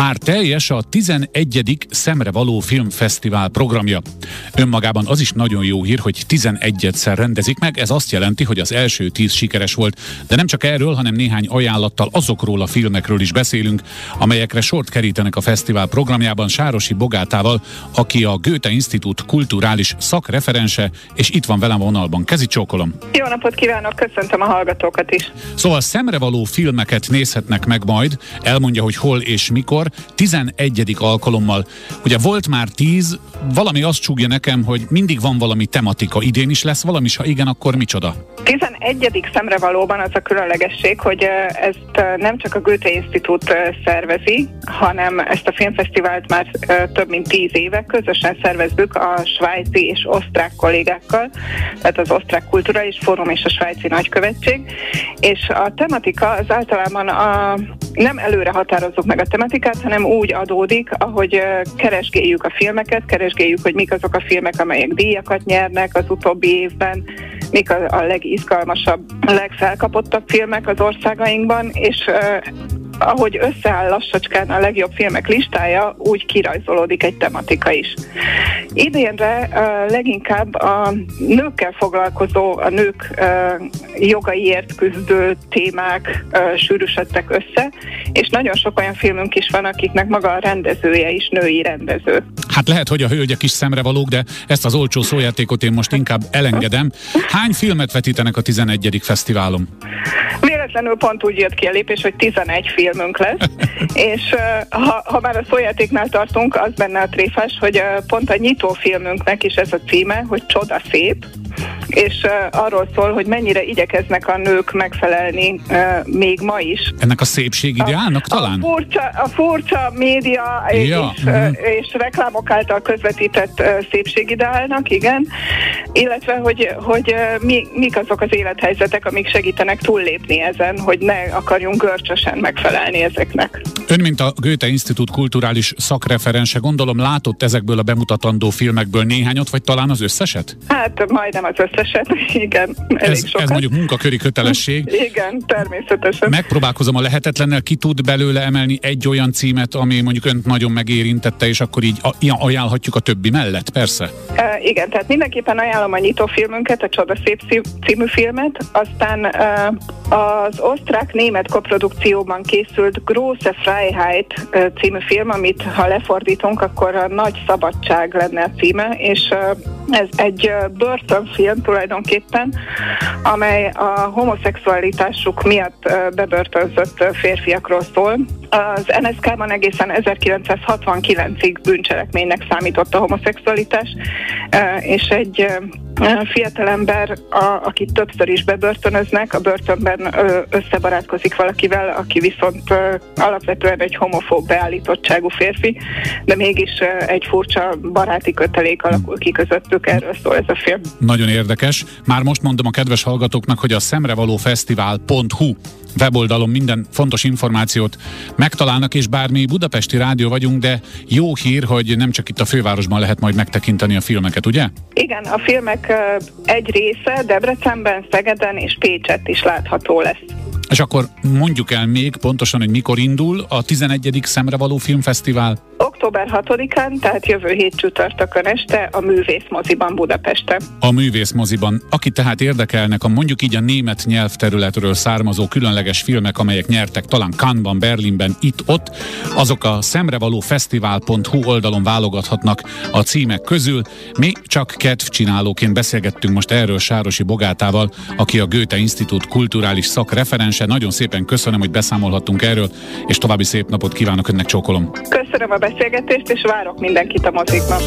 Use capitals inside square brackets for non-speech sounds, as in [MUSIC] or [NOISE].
Már teljes a 11. Szemre való filmfesztivál programja. Önmagában az is nagyon jó hír, hogy 11-szer rendezik meg, ez azt jelenti, hogy az első 10 sikeres volt. De nem csak erről, hanem néhány ajánlattal azokról a filmekről is beszélünk, amelyekre sort kerítenek a fesztivál programjában Sárosi Bogátával, aki a Goethe Institut kulturális szakreferense, és itt van velem vonalban. Kezi csókolom. Jó napot kívánok, köszöntöm a hallgatókat is. Szóval szemre való filmeket nézhetnek meg majd, elmondja, hogy hol és mikor, akkor 11. alkalommal. Ugye volt már 10, valami azt csúgja nekem, hogy mindig van valami tematika. Idén is lesz valami, és ha igen, akkor micsoda? 11. szemre valóban az a különlegesség, hogy ezt nem csak a Goethe Institut szervezi, hanem ezt a filmfesztivált már több mint 10 éve közösen szervezzük a svájci és osztrák kollégákkal, tehát az Osztrák Kulturális Fórum és a Svájci Nagykövetség, és a tematika az általában a, nem előre határozzuk meg a tematikát, hanem úgy adódik, ahogy keresgéljük a filmeket, keresgéljük, hogy mik azok a filmek, amelyek díjakat nyernek az utóbbi évben, mik a, a legizgalmasabb, legfelkapottabb filmek az országainkban, és ahogy összeáll lassacskán a legjobb filmek listája, úgy kirajzolódik egy tematika is. Idénre uh, leginkább a nőkkel foglalkozó, a nők uh, jogaiért küzdő témák uh, sűrűsödtek össze, és nagyon sok olyan filmünk is van, akiknek maga a rendezője is női rendező. Hát lehet, hogy a hölgyek is szemre valók, de ezt az olcsó szójátékot én most inkább elengedem. Hány filmet vetítenek a 11. fesztiválon? Véletlenül pont úgy jött ki a lépés, hogy 11 filmünk lesz, [LAUGHS] és ha, ha már a szójátéknál tartunk, az benne a tréfás, hogy pont a nyitó filmünknek is ez a címe, hogy Csoda szép, és uh, arról szól, hogy mennyire igyekeznek a nők megfelelni uh, még ma is. Ennek a szépség ideálnak talán? A furcsa, a furcsa média ja. és, uh-huh. és reklámok által közvetített uh, szépségideálnak, igen, illetve hogy, hogy uh, mi, mik azok az élethelyzetek, amik segítenek túllépni ezen, hogy ne akarjunk görcsösen megfelelni ezeknek. Ön, mint a Goethe Institut kulturális szakreferense, gondolom látott ezekből a bemutatandó filmekből néhányat, vagy talán az összeset? Hát majdnem az összeset, [LAUGHS] igen, elég ez, sokat. ez mondjuk munkaköri kötelesség. [LAUGHS] Igen, természetesen. Megpróbálkozom a lehetetlennel, ki tud belőle emelni egy olyan címet, ami mondjuk önt nagyon megérintette, és akkor így ajánlhatjuk a többi mellett, persze? E, igen, tehát mindenképpen ajánlom a nyitófilmünket, a Csoda Szép című filmet, aztán e, az osztrák-német koprodukcióban készült Große Freiheit című film, amit ha lefordítunk, akkor a Nagy Szabadság lenne a címe, és ez egy börtönfilm tulajdonképpen, amely a homoszexualitásuk miatt bebörtönzött férfiakról szól. Az NSK-ban egészen 1969-ig bűncselekménynek számított a homoszexualitás, és egy fiatalember, a, akit többször is bebörtönöznek, a börtönben összebarátkozik valakivel, aki viszont alapvetően egy homofób beállítottságú férfi, de mégis egy furcsa baráti kötelék alakul ki közöttük, erről szól ez a film. Nagyon érdekes. Már most mondom a kedves hallgatóknak, hogy a szemrevalófesztivál.hu weboldalon minden fontos információt megtalálnak, és bár mi budapesti rádió vagyunk, de jó hír, hogy nem csak itt a fővárosban lehet majd megtekinteni a filmeket, ugye? Igen, a filmek egy része Debrecenben, Szegeden és Pécset is látható lesz. És akkor mondjuk el még pontosan, hogy mikor indul a 11. Szemrevaló Filmfesztivál? Október 6-án, tehát jövő hét csütörtökön este a Művész moziban Budapesten. A Művész moziban. Aki tehát érdekelnek a mondjuk így a német nyelvterületről származó különleges filmek, amelyek nyertek talán Cannes-ban, Berlinben, itt-ott, azok a szemrevalófesztivál.hu oldalon válogathatnak a címek közül. Mi csak kedvcsinálóként beszélgettünk most erről Sárosi Bogátával, aki a Goethe Institut kulturális szakreferense. Nagyon szépen köszönöm, hogy beszámolhattunk erről, és további szép napot kívánok önnek, csókolom. Köszönöm a beszélgetést beszélgetést, és várok mindenkit a mozikban.